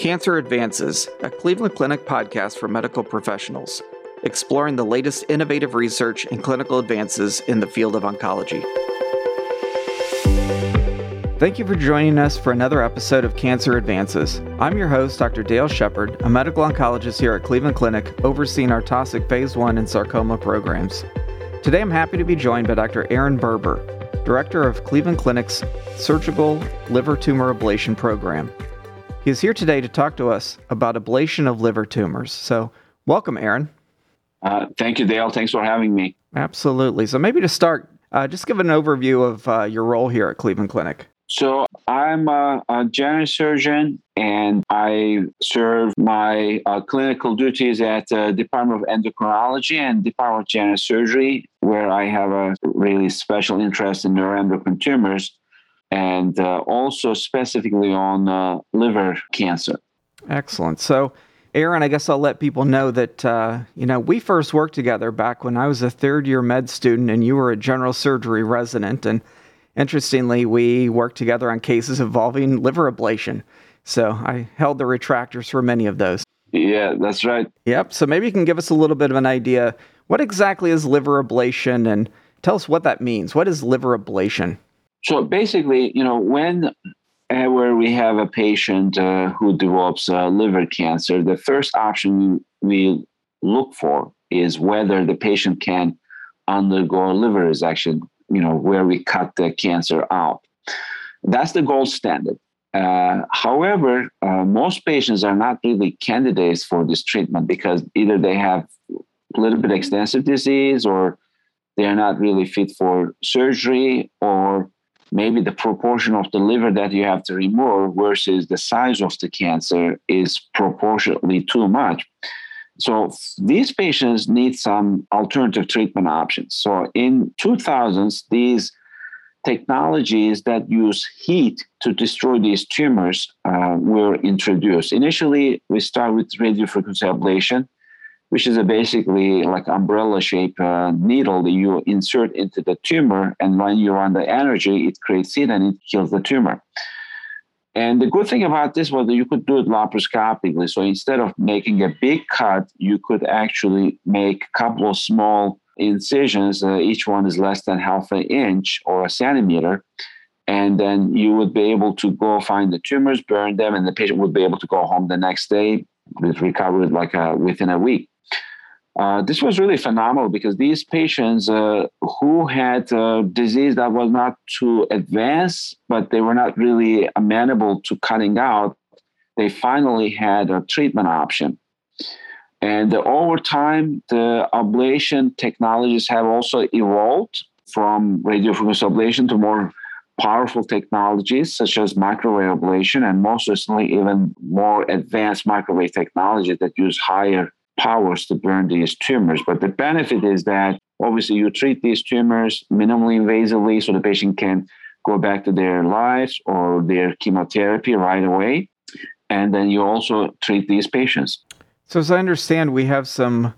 Cancer Advances, a Cleveland Clinic podcast for medical professionals, exploring the latest innovative research and clinical advances in the field of oncology. Thank you for joining us for another episode of Cancer Advances. I'm your host, Dr. Dale Shepard, a medical oncologist here at Cleveland Clinic, overseeing our Taussig Phase 1 and sarcoma programs. Today I'm happy to be joined by Dr. Eren Berber, Director of Cleveland Clinic's Surgical Liver Tumor Ablation Program. He is here today to talk to us about ablation of liver tumors. So, welcome, Eren. Uh, thank you, Dale. Thanks for having me. Absolutely. So, maybe to start, uh, just give an overview of uh, your role here at Cleveland Clinic. So I'm a, a general surgeon and I serve my uh, clinical duties at the Department of Endocrinology and Department of General Surgery, where I have a really special interest in neuroendocrine tumors and uh, also specifically on uh, liver cancer. Excellent. So, Eren, I guess I'll let people know that, uh, you know, we first worked together back when I was a third year med student and you were a general surgery resident. And Interestingly, we worked together on cases involving liver ablation. So I held the retractors for many of those. Yeah, that's right. Yep. So maybe you can give us a little bit of an idea. What exactly is liver ablation and tell us what that means? What is liver ablation? So basically, you know, whenever we have a patient uh, who develops uh, liver cancer, the first option we look for is whether the patient can undergo liver resection you know where we cut the cancer out. That's the gold standard. Uh, however uh, most patients are not really candidates for this treatment because either they have a little bit extensive disease or they are not really fit for surgery or maybe the proportion of the liver that you have to remove versus the size of the cancer is proportionately too much so these patients need some alternative treatment options. So in 2000s, these technologies that use heat to destroy these tumors uh, were introduced. Initially, we start with radiofrequency ablation, which is a basically like umbrella shaped uh, needle that you insert into the tumor, and when you run the energy, it creates heat and it kills the tumor. And the good thing about this was that you could do it laparoscopically. So instead of making a big cut, you could actually make a couple of small incisions. Uh, each one is less than half an inch or a centimeter. And then you would be able to go find the tumors, burn them, and the patient would be able to go home the next day with recovery like uh, within a week. Uh, this was really phenomenal because these patients uh, who had uh, disease that was not too advanced, but they were not really amenable to cutting out, they finally had a treatment option. And over time, the ablation technologies have also evolved from radiofrequency ablation to more powerful technologies such as microwave ablation, and most recently, even more advanced microwave technologies that use higher powers to burn these tumors. But the benefit is that obviously you treat these tumors minimally invasively so the patient can go back to their lives or their chemotherapy right away. And then you also treat these patients. So, as I understand, we have some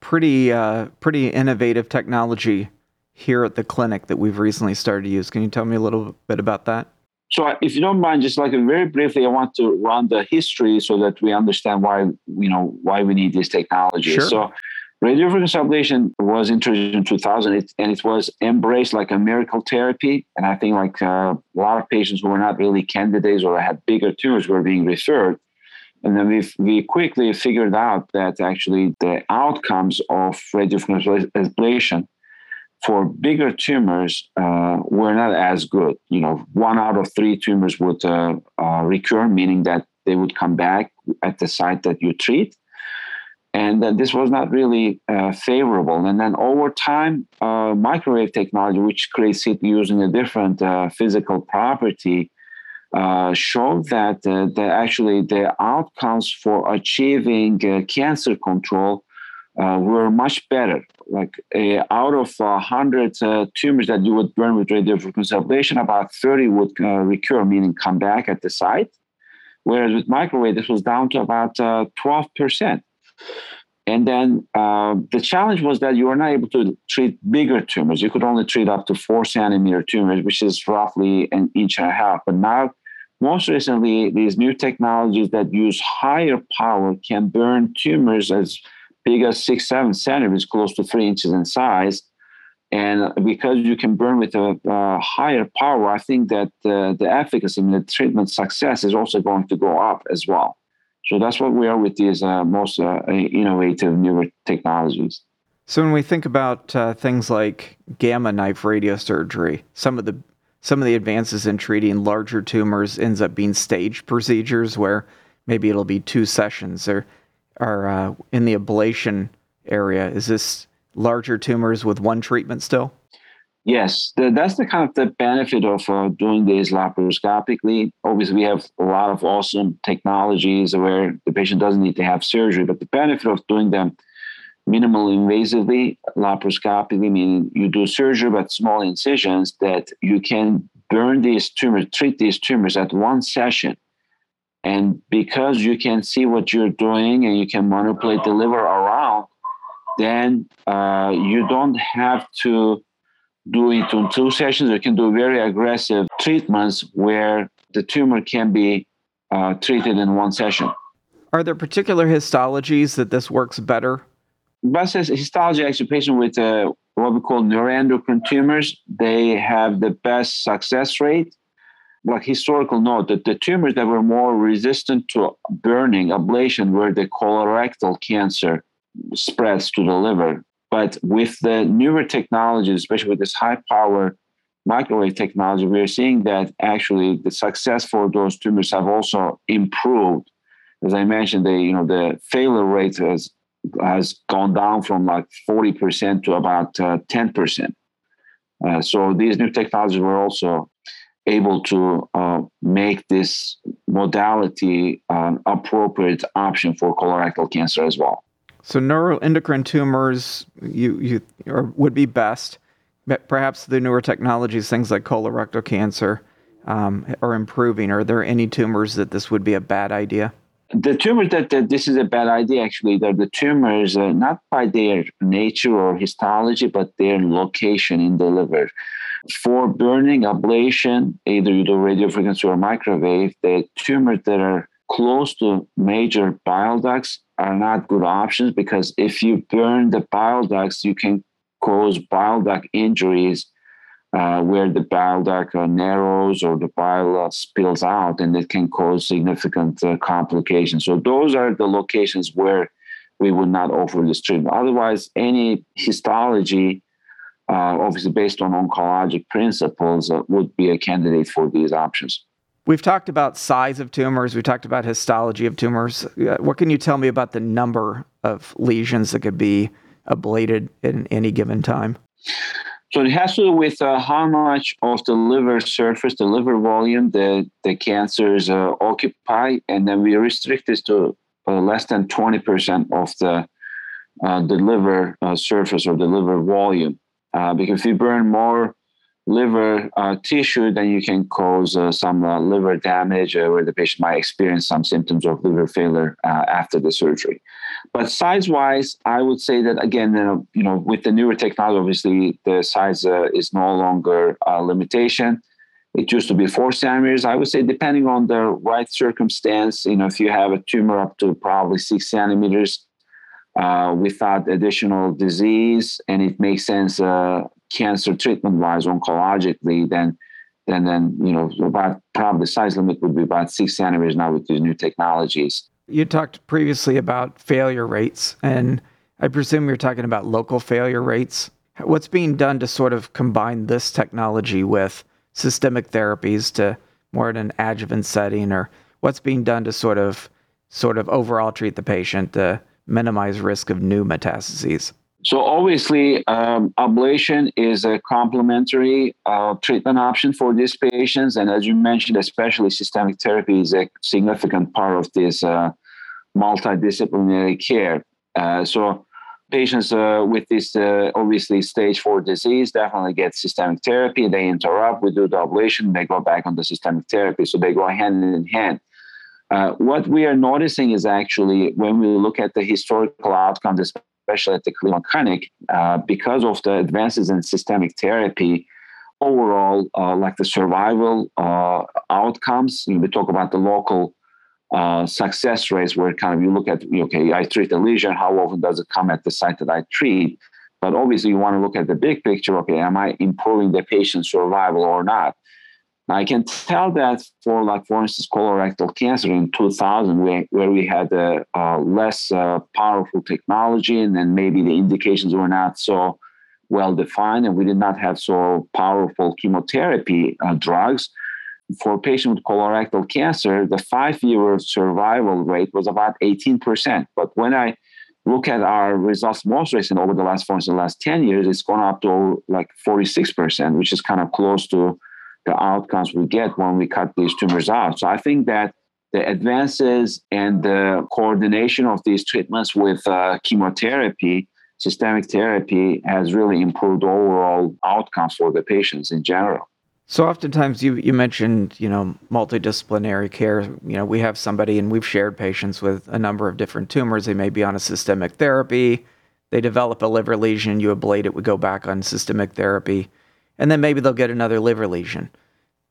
pretty uh, pretty innovative technology here at the clinic that we've recently started to use. Can you tell me a little bit about that? So, if you don't mind, just like very briefly, I want to run the history so that we understand why you know why we need this technology. Sure. So, radiofrequency ablation was introduced in 2000, and it was embraced like a miracle therapy. And I think like uh, a lot of patients who were not really candidates or had bigger tumors were being referred. And then we we quickly figured out that actually the outcomes of radiofrequency ablation for bigger tumors uh, were not as good. You know, one out of three tumors would uh, uh, recur, meaning that they would come back at the site that you treat. And this was not really uh, favorable. And then over time, uh, microwave technology, which creates it using a different uh, physical property, showed that, that actually the outcomes for achieving cancer control uh, were much better. Like uh, out of uh, 100 uh, tumors that you would burn with radiofrequency ablation, about 30 would uh, recur, meaning come back at the site. Whereas with microwave, this was down to about 12%. Uh, and then the challenge was that you were not able to treat bigger tumors. You could only treat up to four centimeter tumors, which is roughly an inch and a half. But now most recently, these new technologies that use higher power can burn tumors as big as six, seven centimeters, close to three inches in size. And because you can burn with a, a higher power, I think that uh, the efficacy and the treatment success is also going to go up as well. So that's what we are with these uh, most uh, innovative newer technologies. So when we think about uh, things like gamma knife radiosurgery, some of the some of the advances in treating larger tumors ends up being staged procedures where maybe it'll be two sessions or are uh, in the ablation area. Is this larger tumors with one treatment still? Yes, the, that's the kind of the benefit of uh, doing this laparoscopically. Obviously, we have a lot of awesome technologies where the patient doesn't need to have surgery, but the benefit of doing them minimally invasively, laparoscopically, meaning you do surgery but small incisions that you can burn these tumors, treat these tumors at one session. And because you can see what you're doing and you can manipulate the liver around, then uh, you don't have to do it in two sessions. You can do very aggressive treatments where the tumor can be uh, treated in one session. Are there particular histologies that this works better? But histology actually patients with uh, what we call neuroendocrine tumors, they have the best success rate. Like historical note that the tumors that were more resistant to burning ablation were the colorectal cancer spreads to the liver. But with the newer technologies, especially with this high power microwave technology, we're seeing that actually the success for those tumors have also improved. As I mentioned, the you know the failure rate has has gone down from like 40% to about uh, 10%. Uh, so these new technologies were also able to uh, make this modality an appropriate option for colorectal cancer as well. So neuroendocrine tumors you you or would be best. Perhaps the newer technologies, things like colorectal cancer, um, are improving. Are there any tumors that this would be a bad idea? The tumors that, that this is a bad idea. Actually, they're the tumors uh, not by their nature or histology, but their location in the liver. For burning ablation, either you do radiofrequency or microwave, the tumors that are close to major bile ducts are not good options because if you burn the bile ducts, you can cause bile duct injuries uh, where the bile duct uh, narrows or the bile uh, spills out, and it can cause significant uh, complications. So those are the locations where we would not offer this treatment. Otherwise, any histology, uh, obviously based on oncologic principles, would be a candidate for these options. We've talked about size of tumors. We've talked about histology of tumors. What can you tell me about the number of lesions that could be ablated in any given time? So it has to do with uh, how much of the liver surface, the liver volume, the the cancers uh, occupy, and then we restrict this to uh, less than twenty percent of the uh, the liver uh, surface or the liver volume. Uh, because if you burn more liver uh, tissue, then you can cause uh, some uh, liver damage uh, where the patient might experience some symptoms of liver failure uh, after the surgery. But size-wise, I would say that again, you know, with the newer technology, obviously the size uh, is no longer a limitation. It used to be four centimeters. I would say, depending on the right circumstance, you know, if you have a tumor up to probably six centimeters, uh, without additional disease, and it makes sense uh, cancer treatment wise oncologically, then then then you know about probably the size limit would be about six centimeters now with these new technologies. You talked previously about failure rates, and I presume you're talking about local failure rates. What's being done to sort of combine this technology with systemic therapies to more in an adjuvant setting, or what's being done to sort of sort of overall treat the patient to minimize risk of new metastases? So obviously, um, ablation is a complementary uh, treatment option for these patients, and as you mentioned, especially systemic therapy is a significant part of this uh, multidisciplinary care. Uh, so patients uh, with this uh, obviously stage four disease definitely get systemic therapy. They interrupt, we do the ablation, they go back on the systemic therapy. So they go hand in hand. Uh, what we are noticing is actually when we look at the historical outcomes, especially at the Cleveland Clinic, uh, because of the advances in systemic therapy, overall, uh, like the survival uh, outcomes. we talk about the local uh, success rates, where kind of you look at, okay, I treat a lesion. How often does it come at the site that I treat? But obviously, you want to look at the big picture. Okay, am I improving the patient's survival or not? I can tell that for, like, for instance, colorectal cancer in 2000, where, where we had a, a less uh, powerful technology, and then maybe the indications were not so well defined, and we did not have so powerful chemotherapy uh, drugs. For patients with colorectal cancer, the five-year survival rate was about 18%. But when I look at our results most recent over the last, for instance, the last 10 years, it's gone up to like 46%, which is kind of close to the outcomes we get when we cut these tumors out. So I think that the advances and the coordination of these treatments with uh, chemotherapy, systemic therapy, has really improved overall outcomes for the patients in general. So oftentimes you you mentioned you know multidisciplinary care. You know we have somebody and we've shared patients with a number of different tumors. They may be on a systemic therapy. They develop a liver lesion. You ablate it. We go back on systemic therapy and then maybe they'll get another liver lesion.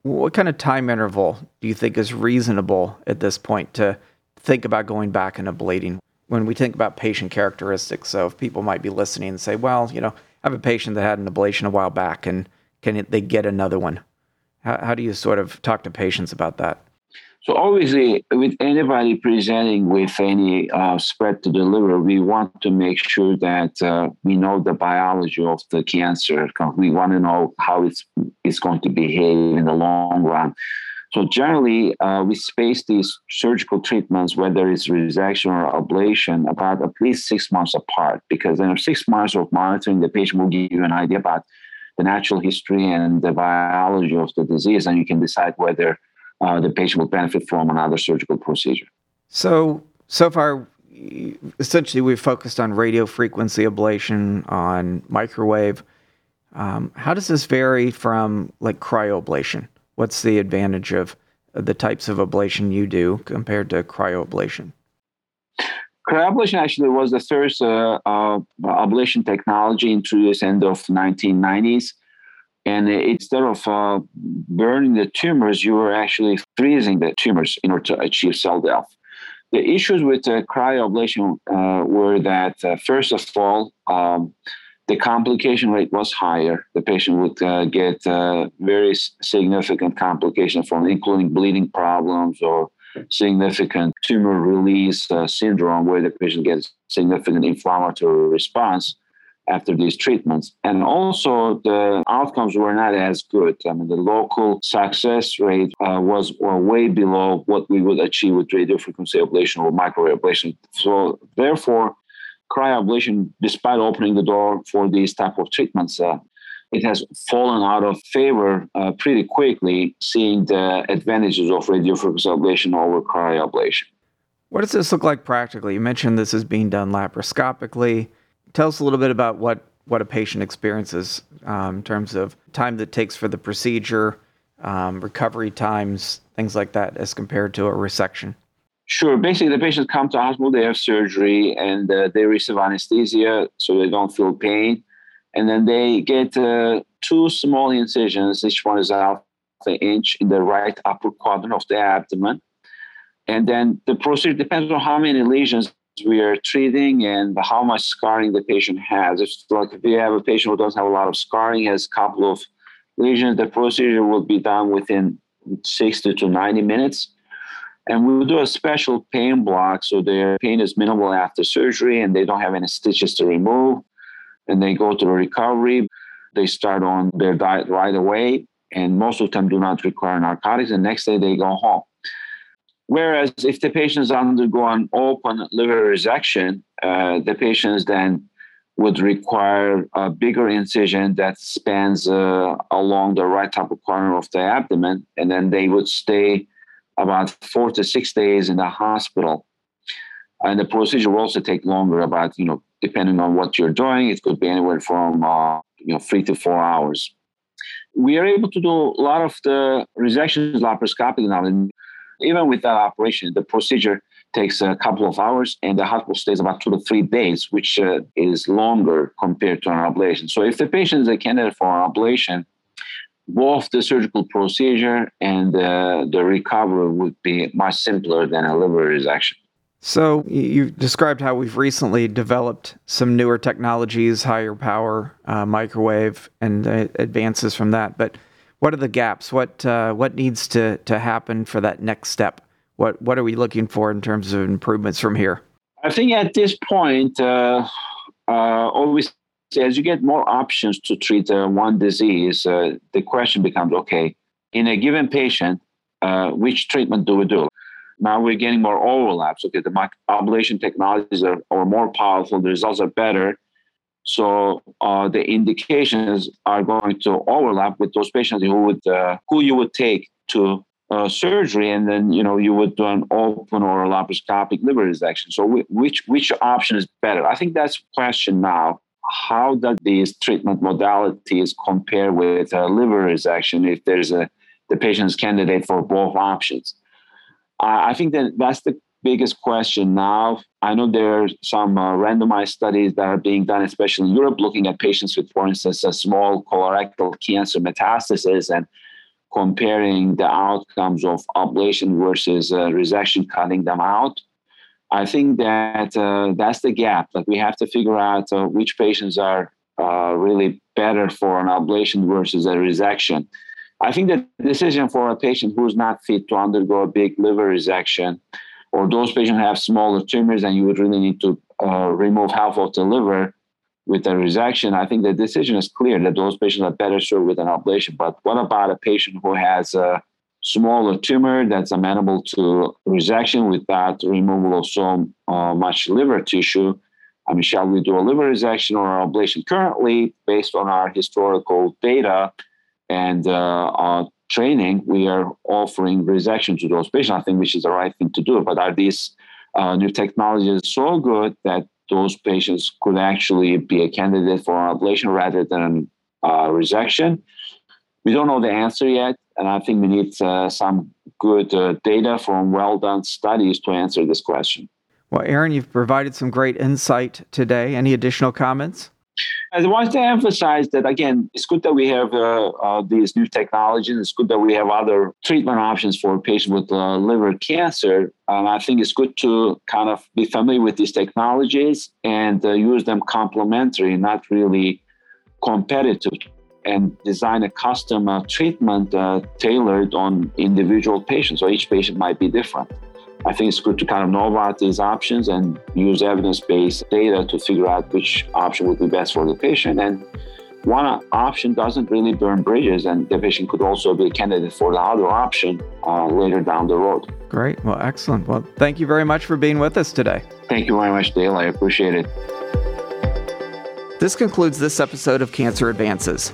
What kind of time interval do you think is reasonable at this point to think about going back and ablating when we think about patient characteristics? So, if people might be listening and say, well, you know, I have a patient that had an ablation a while back and can they get another one? How, how do you sort of talk to patients about that? So obviously, with anybody presenting with any uh, spread to the liver, we want to make sure that uh, we know the biology of the cancer. We want to know how it's it's going to behave in the long run. So generally, uh, we space these surgical treatments, whether it's resection or ablation, about at least six months apart, because in six months of monitoring, the patient will give you an idea about the natural history and the biology of the disease, and you can decide whether uh, the patient will benefit from another surgical procedure. So, so far, essentially, we've focused on radio frequency ablation, on microwave. Um, how does this vary from like cryoablation? What's the advantage of the types of ablation you do compared to cryoablation? Cryoablation actually was the first uh, uh, ablation technology introduced end of 1990s. And instead of uh, burning the tumors, you were actually freezing the tumors in order to achieve cell death. The issues with uh, cryoablation uh, were that, uh, first of all, um, the complication rate was higher. The patient would uh, get uh, very significant complications from including bleeding problems or significant tumor release uh, syndrome, where the patient gets significant inflammatory response after these treatments. And also, the outcomes were not as good. I mean, the local success rate uh, was way below what we would achieve with radiofrequency ablation or microwave ablation. So, therefore, cryoablation, despite opening the door for these type of treatments, uh, it has fallen out of favor uh, pretty quickly, seeing the advantages of radiofrequency ablation over cryoablation. What does this look like practically? You mentioned this is being done laparoscopically tell us a little bit about what what a patient experiences um, in terms of time that takes for the procedure, um, recovery times, things like that, as compared to a resection. Sure. Basically, the patients come to hospital, they have surgery, and uh, they receive anesthesia so they don't feel pain. And then they get uh, two small incisions, each one is half an inch in the right upper quadrant of the abdomen. And then the procedure depends on how many lesions we are treating and how much scarring the patient has. If like if you have a patient who doesn't have a lot of scarring, has a couple of lesions, the procedure will be done within 60 to 90 minutes. And we'll do a special pain block so their pain is minimal after surgery and they don't have any stitches to remove. And they go to the recovery. They start on their diet right away. And most of them do not require narcotics. And next day they go home. Whereas if the patients undergo an open liver resection, uh, the patients then would require a bigger incision that spans uh, along the right upper corner of the abdomen, and then they would stay about four to six days in the hospital. And the procedure will also take longer, about you know, depending on what you're doing, it could be anywhere from uh, you know three to four hours. We are able to do a lot of the resections laparoscopically now even with that operation, the procedure takes a couple of hours and the hospital stays about two to three days, which uh, is longer compared to an ablation. So if the patient is a candidate for an ablation, both the surgical procedure and uh, the recovery would be much simpler than a liver resection. So you described how we've recently developed some newer technologies, higher power, uh, microwave, and uh, advances from that. But what are the gaps? What uh, what needs to to happen for that next step? What what are we looking for in terms of improvements from here? I think at this point, uh, uh, always as you get more options to treat uh, one disease, the question becomes: Okay, in a given patient, which treatment do we do? Now we're getting more overlaps. Okay, the ablation technologies are, are more powerful. The results are better. So uh, the indications are going to overlap with those patients who would uh, who you would take to uh, surgery, and then you know you would do an open or laparoscopic liver resection. So which which option is better? I think that's question now. How do these treatment modalities compare with liver resection if there's a the patient's candidate for both options? I think that that's the biggest question now. I know there are some uh, randomized studies that are being done, especially in Europe, looking at patients with, for instance, a small colorectal cancer metastasis and comparing the outcomes of ablation versus uh, resection, cutting them out. I think that uh, that's the gap. That we have to figure out uh, which patients are uh, really better for an ablation versus a resection. I think the decision for a patient who's not fit to undergo a big liver resection, or those patients have smaller tumors and you would really need to uh, remove half of the liver with a resection, I think the decision is clear that those patients are better served with an ablation. But what about a patient who has a smaller tumor that's amenable to resection without removal of so uh, much liver tissue? I mean, shall we do a liver resection or an ablation? Currently, based on our historical data, and uh, training, we are offering resection to those patients. I think which is the right thing to do. But are these uh, new technologies so good that those patients could actually be a candidate for ablation rather than uh, resection? We don't know the answer yet, and I think we need uh, some good uh, data from well done studies to answer this question. Well, Eren, you've provided some great insight today. Any additional comments? I want to emphasize that again, it's good that we have uh, uh, these new technologies. It's good that we have other treatment options for patients with uh, liver cancer. And I think it's good to kind of be familiar with these technologies and uh, use them complementary, not really competitive, and design a custom uh, treatment uh, tailored on individual patients. So each patient might be different. I think it's good to kind of know about these options and use evidence-based data to figure out which option would be best for the patient. And one option doesn't really burn bridges, and the patient could also be a candidate for the other option uh, later down the road. Great. Well, excellent. Well, thank you very much for being with us today. Thank you very much, Dale. I appreciate it. This concludes this episode of Cancer Advances.